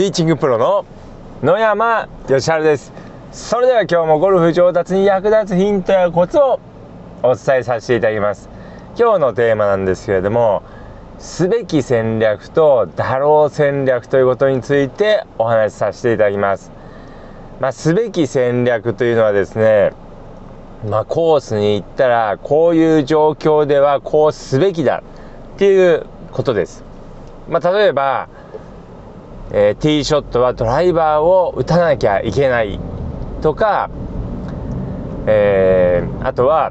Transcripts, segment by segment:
ティーチングプロの野山義晴です。それでは今日もゴルフ上達に役立つヒントやコツをお伝えさせていただきます。今日のテーマなんですけれどもすべき戦略とだろう戦略ということについてお話しさせていただきます。まあ、すべき戦略というのはですねまあ、コースに行ったらこういう状況ではこうすべきだっていうことです。まあ、例えば、えー、ティーショットはドライバーを打たなきゃいけないとか、えー、あとは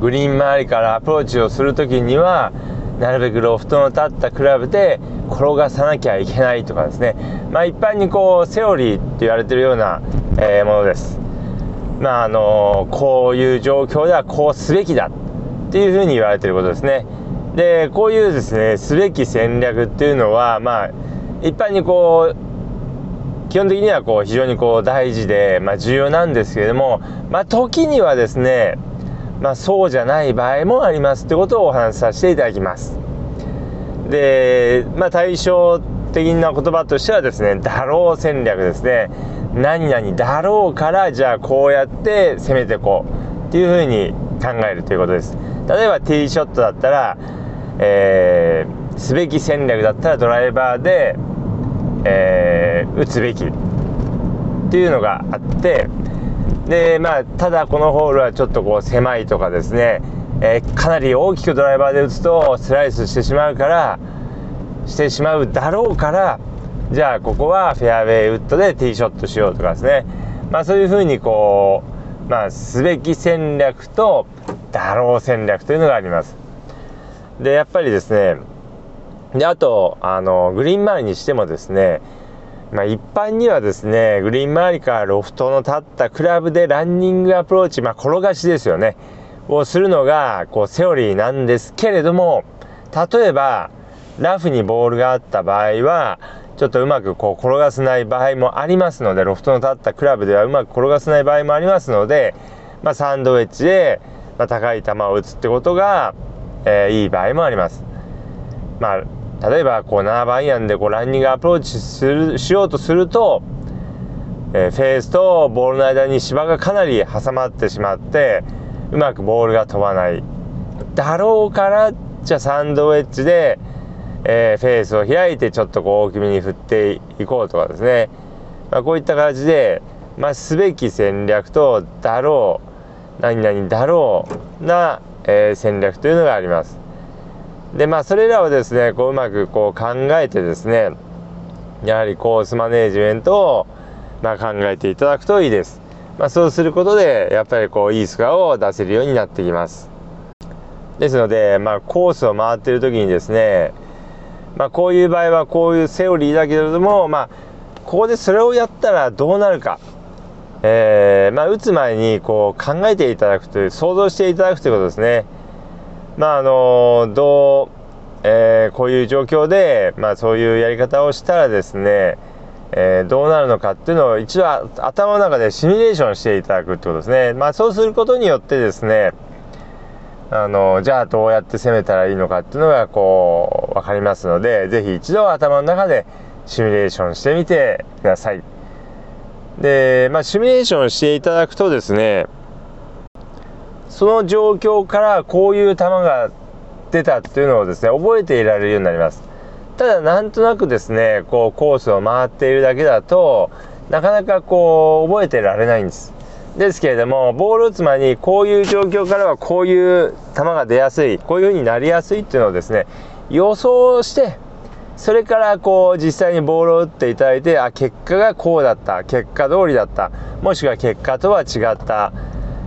グリーン周りからアプローチをする時にはなるべくロフトの立ったクラブで転がさなきゃいけないとかですね。まあ一般にこうセオリーって言われてるような、えー、ものです。まああのこういう状況ではこうすべきだっていうふうに言われてることですね。でこういうですねすべき戦略っていうのはまあ一般にこう基本的にはこう非常にこう大事で、まあ、重要なんですけれども、まあ、時にはですね、まあ、そうじゃない場合もありますってことをお話しさせていただきます。で、まあ、対照的な言葉としてはですねだろう戦略ですね。何々だろうからじゃあこうやって攻めていこうっていうふうに考えるということです。例えばティーショットだったら、えー、すべき戦略だったらドライバーで、えー、打つべきっていうのがあってでまあただこのホールはちょっとこう狭いとかですね、えー、かなり大きくドライバーで打つとスライスしてしまうからしてしまうだろうからじゃあここはフェアウェイウッドでティーショットしようとかですね。まあそういうふうにこうまあすべき戦略とだろう戦略というのがあります。でやっぱりですねであとあのグリーン周りにしてもですねまあ、一般にはですねグリーン周りからロフトの立ったクラブでランニングアプローチ、まあ、転がしですよねをするのがこうセオリーなんですけれども例えばラフにボールがあった場合はちょっとうまくこう転がせない場合もありますのでロフトの立ったクラブではうまく転がせない場合もありますので、まあ、サンドウェッジで、ま、高い球を打つってことが、えー、いい場合もあります。まあ、例えばこう7番アイアンでこうランニングアプローチするしようとすると、えー、フェースとボールの間に芝がかなり挟まってしまってうまくボールが飛ばないだろうからじゃあサンドウェッジでえー、フェースを開いてちょっとこう大きめに振っていこうとかですね、まあ、こういった形で、まあ、すべき戦略とだろう何々だろうな、えー、戦略というのがあります。でまあそれらをですねこううまくこう考えてですねやはりコースマネージメントを、まあ、考えていただくといいです。まあ、そうすることでやっぱりこういいスコアを出せるようになってきます。ですので、まあ、コースを回っている時にですねまあ、こういう場合はこういうセオリーだけれども、まあ、ここでそれをやったらどうなるか、えー、まあ、打つ前にこう考えていただくという想像していただくということですね。まああのどう、えー、こういう状況で、まあ、そういうやり方をしたらですね、えー、どうなるのかっていうのを一度頭の中でシミュレーションしていただくってことですね。まあ、そうすることによってですね、あのじゃあどうやって攻めたらいいのかっていうのがこう分かりますので是非一度頭の中でシミュレーションしてみてくださいでまあシミュレーションしていただくとですねその状況からこういう球が出たっていうのをですね覚えていられるようになります。ただなんとなくですねこうコースを回っているだけだとなかなかこう覚えてられないんです。ですけれどもボール打つ前にこういう状況からはこういう球が出やすいこういう風になりやすいっていうのをですね予想してそれからこう実際にボールを打っていただいてあ結果がこうだった結果通りだったもしくは結果とは違った、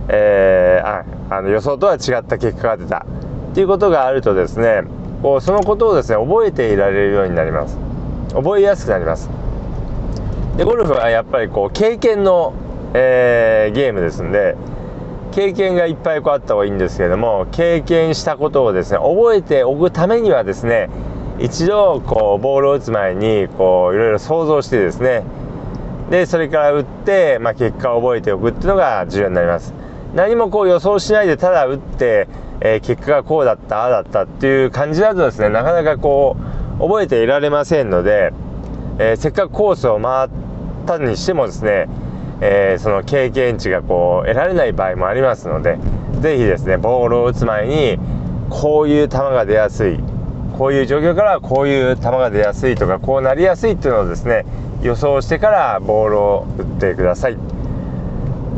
えー、ああの予想とは違った結果が出たっていうことがあるとですねこうそのことをですね覚えていられるようになります。覚えやすくなります。でゴルフはやっぱりこう経験のえー、ゲームですんで経験がいっぱいこうあった方がいいんですけども経験したことをですね覚えておくためにはですね一度こうボールを打つ前にこういろいろ想像してですね。でそれから打って、まあ、結果を覚えておくっていうのが重要になります。何もこう予想しないでただ打って、えー、結果がこうだったああだったっていう感じだとですねなかなかこう覚えていられませんので、えー、せっかくコースを回ったにしてもですね、えー、その経験値がこう得られない場合もありますので是非ですねボールを打つ前にこういう球が出やすいこういう状況からこういう球が出やすいとかこうなりやすいっていうのをですね予想してからボールを打ってください。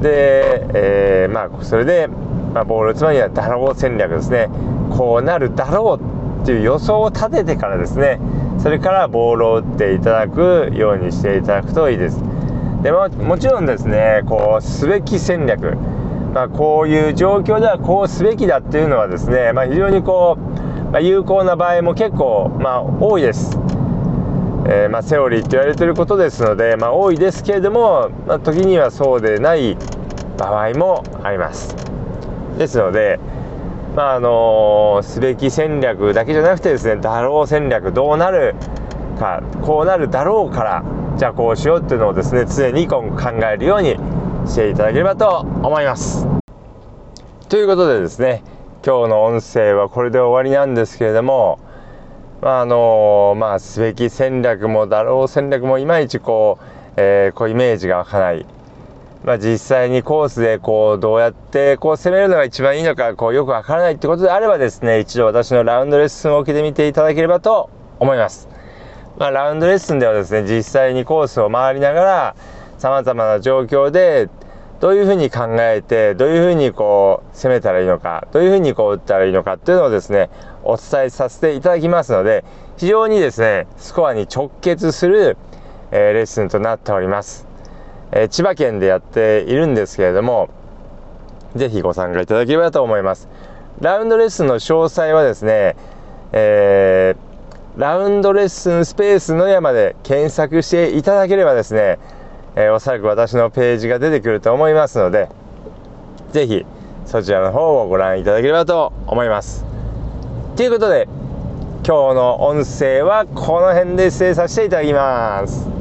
で、えー、まあそれで、まあ、ボールをつ前にはだろう戦略ですね。こうなるだろうっていう予想を立ててからですねそれからボールを打っていただくようにしていただくといいです。でももちろんですねこうすべき戦略、まあ、こういう状況ではこうすべきだっていうのはですね、まあ、非常にこう、まあ、有効な場合も結構、まあ、多いです、えー、まあ、セオリーって言われてることですので、まあ、多いですけれども、まあ、時にはそうでない場合もあります。ですのでまああのー、すべき戦略だけじゃなくてですねだろう戦略どうなるかこうなるだろうからじゃあこうしようっていうのをですね常に今後考えるようにしていただければと思います。ということでですね今日の音声はこれで終わりなんですけれどもまああの、まあすべき戦略もだろう戦略もいまいちこう、えー、こうイメージが湧かないまあ、実際にコースでこうどうやってこう攻めるのが一番いいのかこうよくわからないってことであればですね一度私のラウンドレッスンを受けてみていただければと思います。まあ、ラウンドレッスンではですね実際にコースを回りながらさまざまな状況でどういうふうに考えてどういうふうにこう攻めたらいいのかどういうふうにこう打ったらいいのかっていうのをですねお伝えさせていただきますので非常にですねスコアに直結する、えー、レッスンとなっております。え千葉県でやっているんですけれども、ぜひご参加いただければと思います。ラウンドレッスンの詳細はですね、えー、ラウンドレッスンスペースの山で検索していただければですね、えー、おそらく私のページが出てくると思いますので、ぜひそちらの方をご覧いただければと思います。ということで、今日の音声はこの辺で失礼させていただきます。